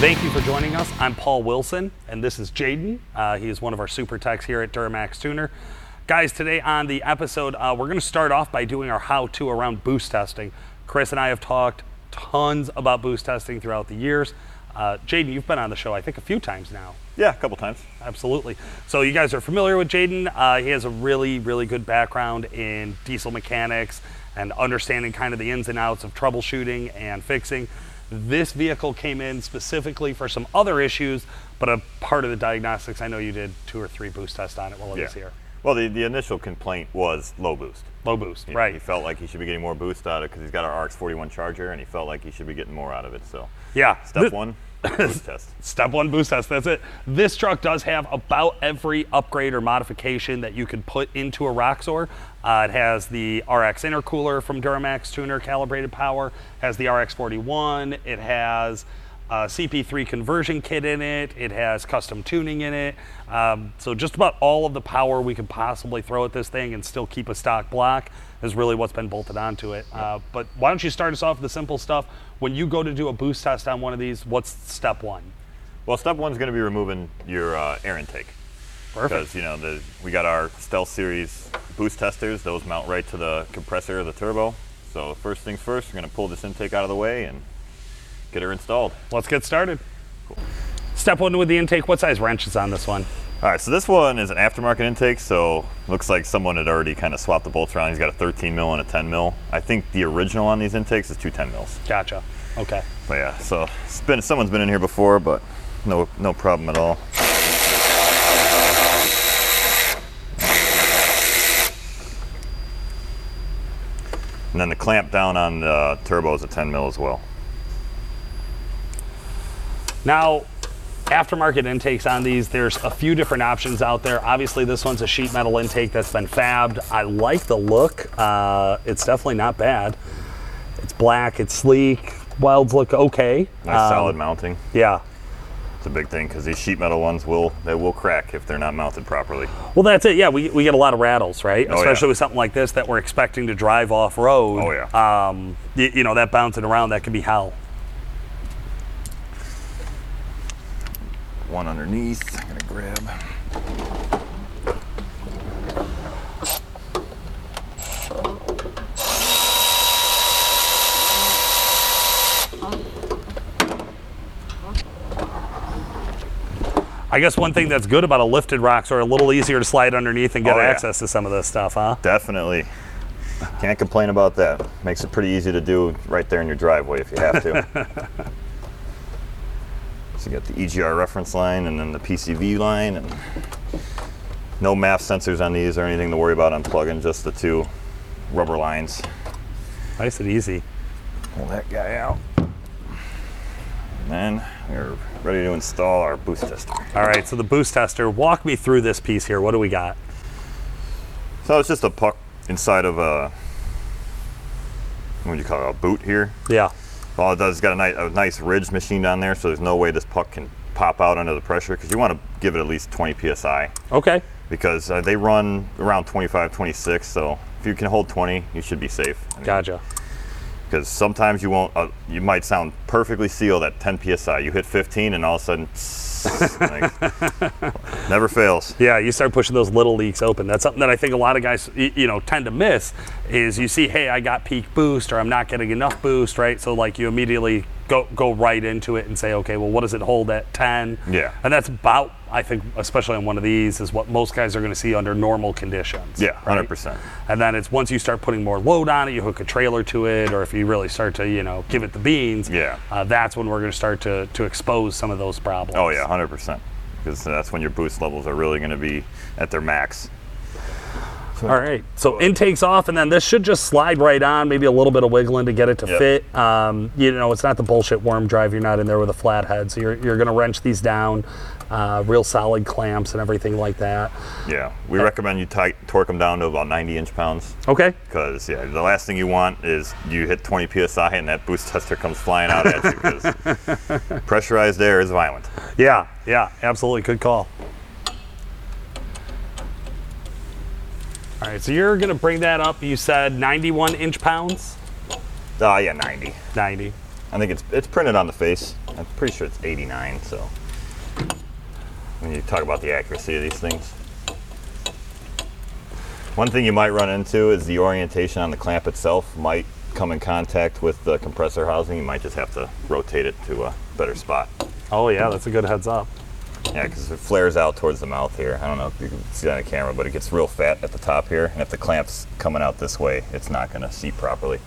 Thank you for joining us. I'm Paul Wilson, and this is Jaden. Uh, he is one of our super techs here at Duramax Tuner. Guys, today on the episode, uh, we're going to start off by doing our how to around boost testing. Chris and I have talked tons about boost testing throughout the years. Uh, Jaden, you've been on the show, I think, a few times now. Yeah, a couple times. Absolutely. So you guys are familiar with Jaden. Uh, he has a really, really good background in diesel mechanics and understanding kind of the ins and outs of troubleshooting and fixing. This vehicle came in specifically for some other issues, but a part of the diagnostics, I know you did two or three boost tests on it while it was here. Well, the, the initial complaint was low boost. Low boost, He, right. He felt like he should be getting more boost out of it because he's got our RX41 Charger, and he felt like he should be getting more out of it. So, Yeah. step Th- one, boost test. Step one boost test, that's it. This truck does have about every upgrade or modification that you could put into a Roxor. Uh, it has the RX intercooler from Duramax Tuner calibrated power, has the RX41, it has a CP3 conversion kit in it, it has custom tuning in it. Um, so just about all of the power we could possibly throw at this thing and still keep a stock block is really what's been bolted onto it. Uh, but why don't you start us off with the simple stuff? When you go to do a boost test on one of these, what's step one? Well, step one's going to be removing your uh, air intake. Because you know the, we got our Stealth Series boost testers; those mount right to the compressor of the turbo. So first things first, we're going to pull this intake out of the way and get her installed. Let's get started. Cool. Step one with the intake. What size wrench is on this one? All right, so this one is an aftermarket intake, so looks like someone had already kind of swapped the bolts around. He's got a 13 mil and a 10 mil. I think the original on these intakes is two 10 mils. Gotcha. Okay. But yeah, so it's been someone's been in here before, but no no problem at all. And then the clamp down on the turbo is a 10 mil as well. Now, aftermarket intakes on these, there's a few different options out there. Obviously, this one's a sheet metal intake that's been fabbed. I like the look. Uh, it's definitely not bad. It's black. It's sleek. Welds look okay. Nice Um, solid mounting. Yeah. It's a big thing because these sheet metal ones will they will crack if they're not mounted properly. Well, that's it. Yeah, we, we get a lot of rattles, right? Oh, yeah. Especially with something like this that we're expecting to drive off road. Oh, yeah. Um, you, you know, that bouncing around, that can be hell. One underneath. I'm gonna grab. I guess one thing that's good about a lifted Roxor a little easier to slide underneath and get Oh, yeah. access to some of this stuff, huh? Definitely. Can't complain about that. Makes it pretty easy to do right there in your driveway if you have to. so you got the EGR reference line and then the PCV line and no MAF sensors on these or anything to worry about unplugging, just the two rubber lines. Nice and easy. Pull that guy out. And then we're ready to install our boost tester. All right, so the boost tester, walk me through this piece here. What do we got? So it's just a puck inside of a, what do you call it, a boot here. Yeah. All it does is got a nice, a nice ridge machined on there, so there's no way this puck can pop out under the pressure because you want to give it at least 20 psi Okay. because uh, they run around 25, 26. So if you can hold 20, you should be safe. Gotcha. Because sometimes you won't, uh, you might sound perfectly sealed at 10 psi. You hit 15, and all of a sudden, like, never fails. Yeah, you start pushing those little leaks open. That's something that I think a lot of guys, you know, tend to miss. Is you see, hey, I got peak boost, or I'm not getting enough boost, right? So like you immediately go go right into it and say, okay, well, what does it hold at 10? Yeah. And that's about, I think, especially on one of these, is what most guys are going to see under normal conditions. Yeah, right? 100%. And then it's once you start putting more load on it, you hook a trailer to it, or if you really start to, you know, give it the beans, Yeah. uh, that's when we're going to start to to expose some of those problems. Oh yeah, 100%. Because that's when your boost levels are really going to be at their max. All right. So intake's off, and then this should just slide right on. Maybe a little bit of wiggling to get it to Yep. fit. Um, you know, it's not the bullshit worm drive. You're not in there with a flat head, so you're you're going to wrench these down, uh, real solid clamps and everything like that. Yeah, we recommend you tight, torque them down to about 90 inch pounds. Okay. Because yeah, the last thing you want is you hit 20 psi and that boost tester comes flying out at you because pressurized air is violent. Yeah. Yeah. Absolutely. Good call. All right. So you're going to bring that up. You said 91 inch pounds. Oh yeah, 90. 90. I think it's it's printed on the face. I'm pretty sure it's 89. So when you talk about the accuracy of these things. One thing you might run into is the orientation on the clamp itself might come in contact with the compressor housing. You might just have to rotate it to a better spot. Oh yeah, that's a good heads up. Yeah, because it flares out towards the mouth here. I don't know if you can see that on the camera, but it gets real fat at the top here. And if the clamp's coming out this way, it's not going to seat properly.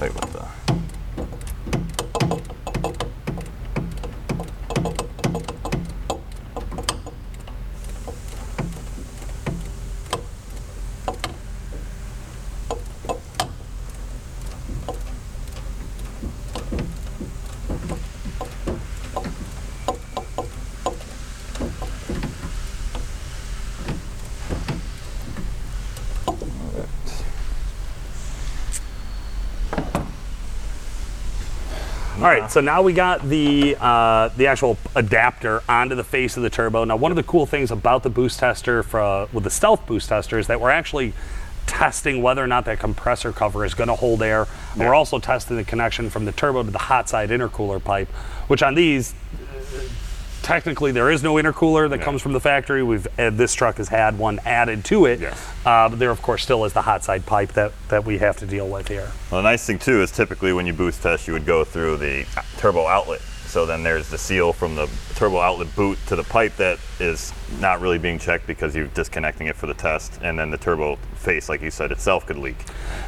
And then All right, so now we got the uh, the actual adapter onto the face of the turbo. Now, one of the cool things about the boost tester for, uh, with the Stealth boost tester is that we're actually testing whether or not that compressor cover is going to hold air. And we're also testing the connection from the turbo to the hot side intercooler pipe, which on these technically there is no intercooler that comes from the factory. We've uh, this truck has had one added to it, Yes. uh, but there of course still is the hot side pipe that that we have to deal with here. Well, the nice thing too is typically when you boost test, you would go through the turbo outlet. So then there's the seal from the turbo outlet boot to the pipe that is not really being checked because you're disconnecting it for the test, and then the turbo face, like you said, itself could leak.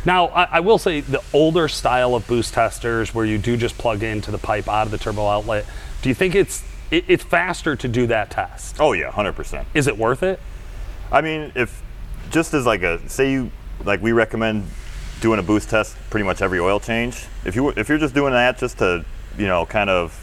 Now, I, I will say the older style of boost testers, where you do just plug into the pipe out of the turbo outlet, do you think it's it, it's faster to do that test? Oh yeah, hundred percent. Is it worth it? I mean, if just as like a say you like we recommend doing a boost test pretty much every oil change. If you if you're just doing that just to you know kind of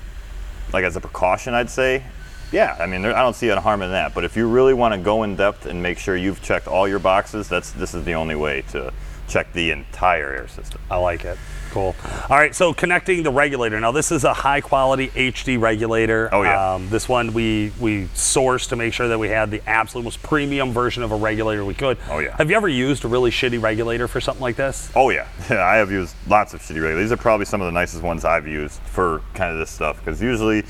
like as a precaution, I'd say. Yeah, I mean, there, I don't see a harm in that. But if you really want to go in depth and make sure you've checked all your boxes, that's this is the only way to check the entire air system. I like it. Cool. All right, so connecting the regulator. Now, this is a high quality HD regulator. Oh, yeah. Um, this one we we sourced to make sure that we had the absolute most premium version of a regulator we could. Oh, yeah. Have you ever used a really shitty regulator for something like this? Oh yeah, Yeah, I have used lots of shitty regulators. These are probably some of the nicest ones I've used for kind of this stuff because usually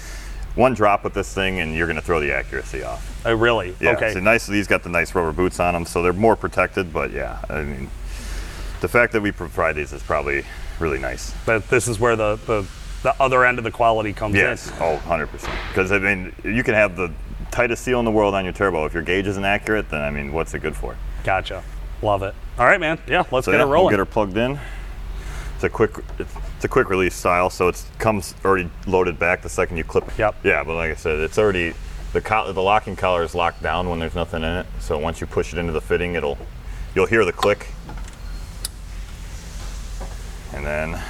one drop with this thing and you're going to throw the accuracy off. Oh, really? Yeah, Okay. so nice. These got the nice rubber boots on them, so they're more protected. But yeah, I mean, the fact that we provide these is probably really nice. But this is where the, the, the other end of the quality comes Yes, in. oh, 100 percent. Because I mean, you can have the tightest seal in the world on your turbo. If your gauge isn't accurate, then I mean, what's it good for? Gotcha. Love it. All right, man. Yeah, let's So get yeah, it we'll rolling. get her plugged in. It's a quick, it's, a quick release style, so it comes already loaded back the second you clip. it. Yep. Yeah, but like I said, it's already the col- the locking collar is locked down when there's nothing in it. So once you push it into the fitting, it'll you'll hear the click, and then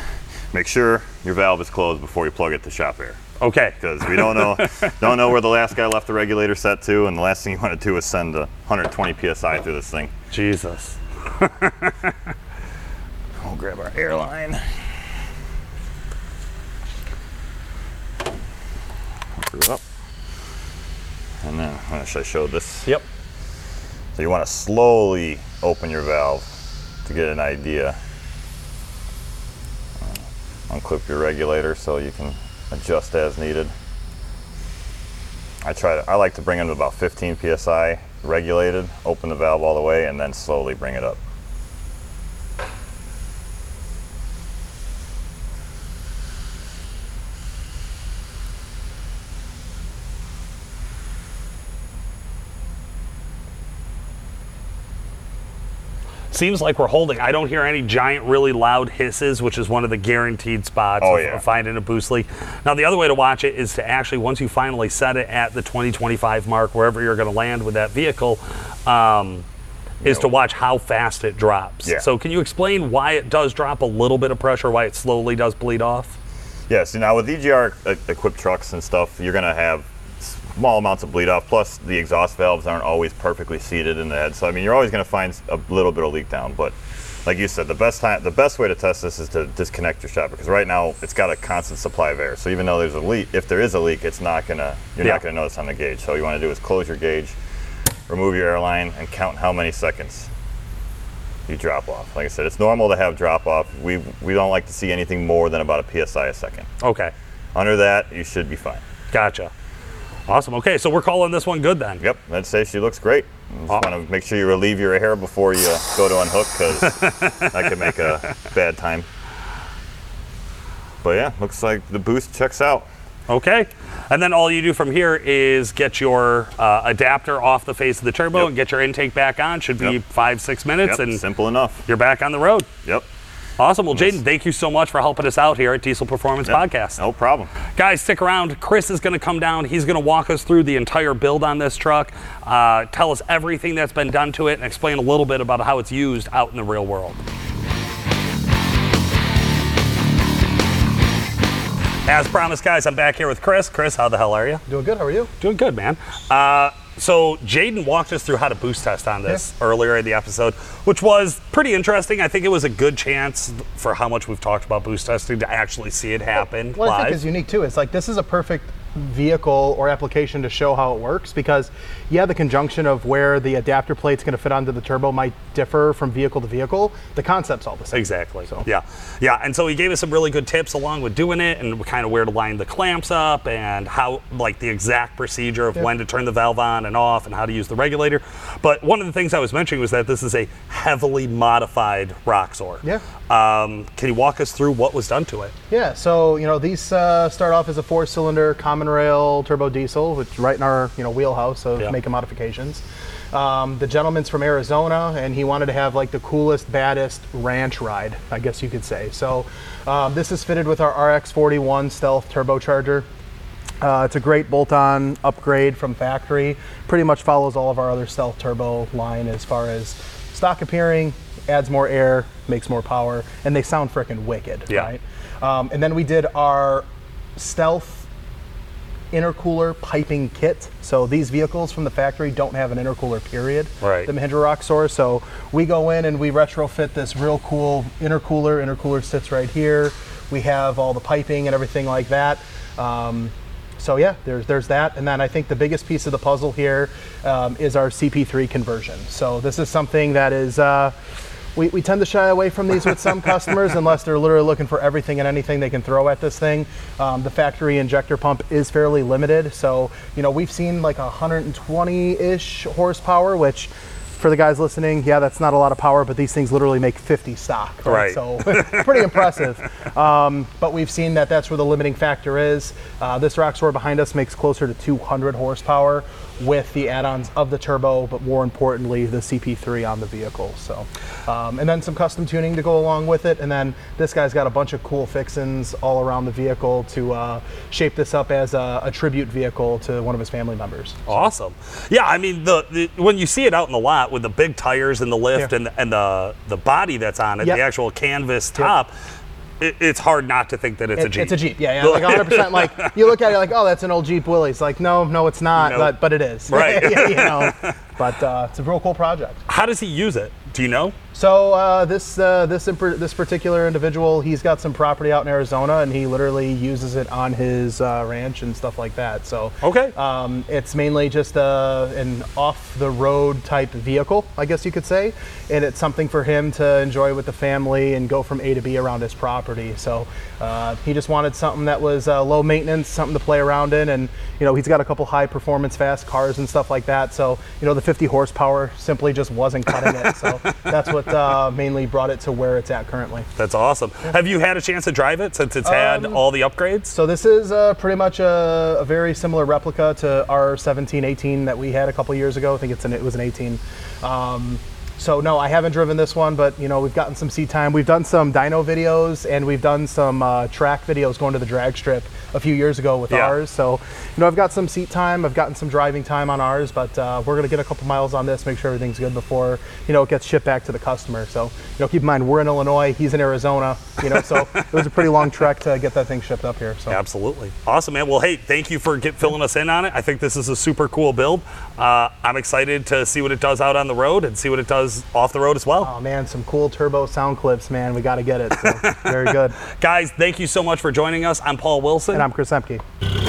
make sure your valve is closed before you plug it to shop air. okay. Because we don't know don't know where the last guy left the regulator set to, and the last thing you want to do is send a 120 psi through this thing. Jesus. We'll grab our airline. Screw it up. And then, I wish I showed this. Yep. So you want to slowly open your valve to get an idea. Unclip your regulator so you can adjust as needed. I try to, I like to bring it to about 15 psi regulated, open the valve all the way, and then slowly bring it up. Seems like we're holding. I don't hear any giant, really loud hisses, which is one of the guaranteed spots Oh, of, yeah. of finding a boost leak. Now, the other way to watch it is to actually, once you finally set it at the 2025 mark, wherever you're going to land with that vehicle, um, is to watch how fast it drops. Yeah. So, can you explain why it does drop a little bit of pressure, why it slowly does bleed off? Yeah, so now with EGR equipped trucks and stuff, you're going to have small amounts of bleed off. Plus, the exhaust valves aren't always perfectly seated in the head. So, I mean, you're always going to find a little bit of leak down. But like you said, the best time, the best way to test this is to disconnect your shop because right now it's got a constant supply of air. So even though there's a leak, if there is a leak, it's not gonna, you're Yeah. not gonna notice on the gauge. So what you want to do is close your gauge, remove your airline, and count how many seconds you drop off. Like I said, it's normal to have drop off. We we don't like to see anything more than about a psi a second. Okay. Under that, you should be fine. Gotcha. Awesome. Okay, so we're calling this one good then. Yep, I'd say she looks great. Just want to make sure you relieve your hair before you go to unhook because that could make a bad time. But yeah, looks like the boost checks out. Okay. And then all you do from here is get your uh, adapter off the face of the turbo Yep. and get your intake back on. Should be Yep. five, six minutes, Yep, and simple enough. you're back on the road. Yep. Awesome. Well, Jaden, thank you so much for helping us out here at Diesel Performance Yep. Podcast. No problem. Guys, stick around. Chris is going to come down. He's going to walk us through the entire build on this truck, uh, tell us everything that's been done to it, and explain a little bit about how it's used out in the real world. As promised, guys, I'm back here with Chris. Chris, how the hell are you? Doing good. How are you? Doing good, man. Uh, so Jaden walked us through how to boost test on this earlier in the episode, which was pretty interesting. I think it was a good chance for how much we've talked about boost testing to actually see it happen I live. think is unique too It's like this is a perfect vehicle or application to show how it works because yeah the conjunction of where the adapter plate's going to fit onto the turbo might differ from vehicle to vehicle the concept's all the same Exactly. So. Yeah. Yeah. And so he gave us some really good tips along with doing it and kind of where to line the clamps up and how, like, the exact procedure of Yeah. when to turn the valve on and off and how to use the regulator. But one of the things I was mentioning was that this is a heavily modified Roxor. Yeah. Um, can you walk us through what was done to it? yeah so you know these uh, start off as a four cylinder common rail turbo diesel which right in our you know wheelhouse of Yeah. making modifications um, the gentleman's from Arizona, and he wanted to have like the coolest, baddest ranch ride, I guess you could say. So, um, this is fitted with our RX41 Stealth turbocharger. Uh, it's a great bolt-on upgrade from factory. Pretty much follows all of our other Stealth Turbo line as far as stock appearing, adds more air, makes more power, and they sound freaking wicked, Yeah. right? Um, and then we did our Stealth intercooler piping kit. So these vehicles from the factory don't have an intercooler period. Right. The Mahindra Roxor. So we go in and we retrofit this real cool intercooler. Intercooler sits right here. We have all the piping and everything like that. Um, so yeah, there's there's that, and then I think the biggest piece of the puzzle here um, is our CP3 conversion. So this is something that is. Uh, we, we tend to shy away from these with some customers unless they're literally looking for everything and anything they can throw at this thing. Um, the factory injector pump is fairly limited, so you know we've seen like 120-ish horsepower, which for the guys listening, yeah, that's not a lot of power, but these things literally make 50 stock. Right. So pretty impressive. Um, but we've seen that that's where the limiting factor is. Uh, this Roxor behind us makes closer to 200 horsepower with the add-ons of the turbo, but more importantly, the CP3 on the vehicle. So, um, and then some custom tuning to go along with it. And then this guy's got a bunch of cool fixins all around the vehicle to uh, shape this up as a, a tribute vehicle to one of his family members. Awesome. Yeah, I mean, the, the when you see it out in the lot with the big tires and the lift Yeah. and, and the, the body that's on it, Yep. the actual canvas top, it, it's hard not to think that it's a Jeep. It's a Jeep, yeah, yeah, like 100%. Like you look at it, like, oh, that's an old Jeep Willys. Like, no, no, it's not, Nope. but but it is. Right. You know, but uh, it's a real cool project. How does he use it? Do you know? So uh, this uh, this per- this particular individual, he's got some property out in Arizona, and he literally uses it on his uh, ranch and stuff like that. So Okay. um, it's mainly just uh, an off the road type vehicle, I guess you could say, and it's something for him to enjoy with the family and go from A to B around his property. So uh, he just wanted something that was uh, low maintenance, something to play around in, and you know he's got a couple high performance fast cars and stuff like that. So you know the 50 horsepower simply just wasn't cutting it. So that's what uh, mainly brought it to where it's at currently. That's awesome. Have you had a chance to drive it since it's had Um, all the upgrades? So this is uh, pretty much a, a very similar replica to our 17, 18 that we had a couple years ago. I think it's an, it was an 18. Um, so no, I haven't driven this one, but you know we've gotten some seat time. We've done some dyno videos and we've done some uh, track videos going to the drag strip a few years ago with Yeah. ours. So you know I've got some seat time. I've gotten some driving time on ours, but uh, we're gonna get a couple miles on this, make sure everything's good before you know it gets shipped back to the customer. So you know keep in mind we're in Illinois, he's in Arizona. You know so it was a pretty long trek to get that thing shipped up here. So. Absolutely. Awesome, man. Well, hey, thank you for get, filling us in on it. I think this is a super cool build. Uh, I'm excited to see what it does out on the road and see what it does off the road as well. Oh man, some cool turbo sound clips, man. We got to get it. So, very good. Guys, thank you so much for joining us. I'm Paul Wilson. And I'm Chris Emke.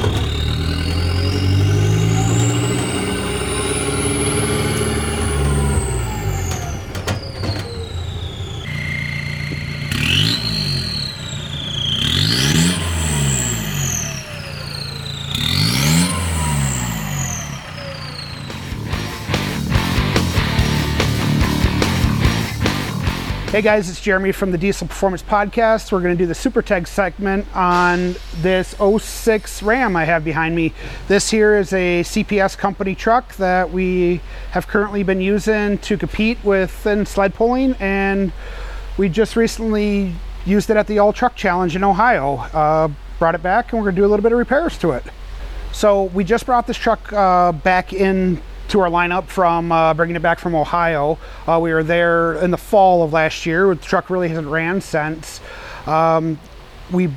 Hey guys, it's Jeremy from the Diesel Performance Podcast. We're going to do the Super segment on this 06 Ram I have behind me. This here is a CPS company truck that we have currently been using to compete with in sled pulling, and we just recently used it at the All Truck Challenge in Ohio. Uh, brought it back, and we're going to do a little bit of repairs to it. So we just brought this truck uh, back in to our lineup from uh, bringing it back from Ohio. Uh, we were there in the fall of last year. The truck really hasn't ran since. Um, we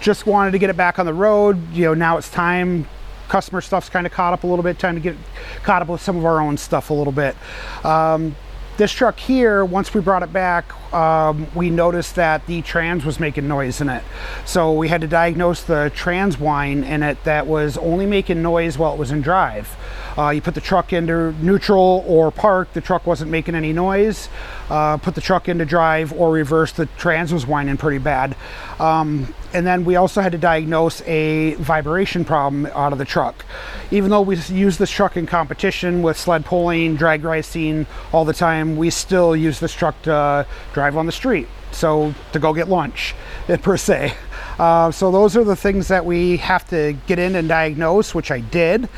just wanted to get it back on the road. You know, now it's time. Customer stuff's kind of caught up a little bit. Time to get caught up with some of our own stuff a little bit. Um, this truck here, once we brought it back, um, we noticed that the trans was making noise in it. So we had to diagnose the trans whine in it that was only making noise while it was in drive. Uh, you put the truck into neutral or park, the truck wasn't making any noise. Uh, put the truck into drive or reverse, the trans was whining pretty bad. Um, and then we also had to diagnose a vibration problem out of the truck. Even though we use this truck in competition with sled pulling, drag racing all the time, we still use this truck to drive on the street. So to go get lunch, per se. Uh, so those are the things that we have to get in and diagnose, which I did,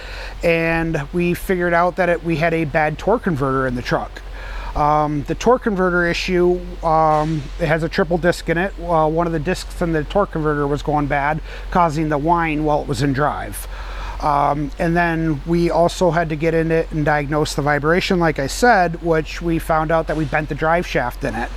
and we figured out that it, we had a bad torque converter in the truck. Um, the torque converter issue, um, it has a triple disc in it. Uh, one of the discs in the torque converter was going bad, causing the whine while it was in drive. Um, and then we also had to get in it and diagnose the vibration, like I said, which we found out that we bent the drive shaft in it.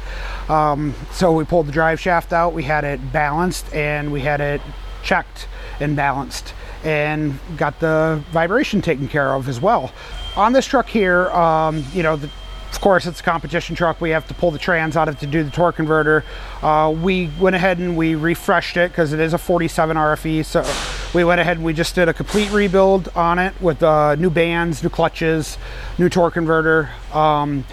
Um, so we pulled the drive shaft out, we had it balanced, and we had it checked and balanced, and got the vibration taken care of as well. On this truck here, um, you know, the, of course, it's a competition truck. We have to pull the trans out of it to do the torque converter. Uh, we went ahead and we refreshed it because it is a 47 RFE. So we went ahead and we just did a complete rebuild on it with uh, new bands, new clutches, new torque converter. Um,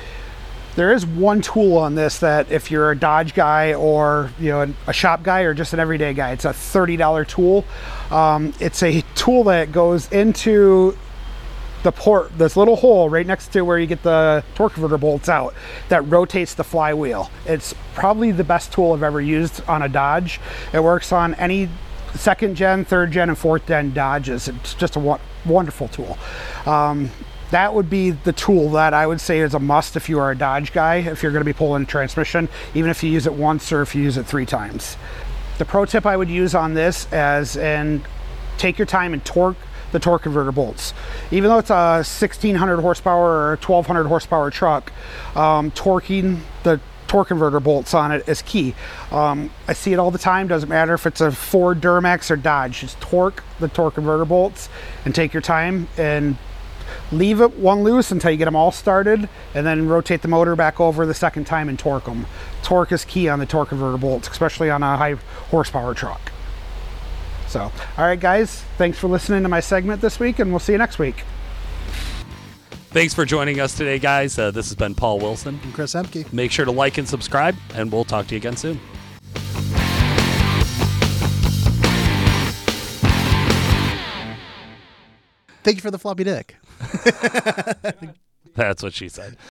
there is one tool on this that if you're a Dodge guy or you know a shop guy or just an everyday guy, it's a $30 tool. Um, it's a tool that goes into the port, this little hole right next to where you get the torque converter bolts out that rotates the flywheel. It's probably the best tool I've ever used on a Dodge. It works on any second gen, third gen, and fourth gen Dodges. It's just a wonderful tool. Um, that would be the tool that I would say is a must if you are a Dodge guy, if you're going to be pulling transmission, even if you use it once or if you use it three times. The pro tip I would use on this as and take your time and torque the torque converter bolts. Even though it's a 1600 horsepower or 1200 horsepower truck, um, torquing the torque converter bolts on it is key. Um, I see it all the time. Doesn't matter if it's a Ford Duramax or Dodge. Just torque the torque converter bolts and take your time and leave it one loose until you get them all started and then rotate the motor back over the second time and torque them. Torque is key on the torque converter bolts, especially on a high horsepower truck. So, all right, guys, thanks for listening to my segment this week, and we'll see you next week. Thanks for joining us today, guys. Uh, this has been Paul Wilson and Chris Emke. Make sure to like and subscribe, and we'll talk to you again soon. Thank you for the floppy dick. That's what she said.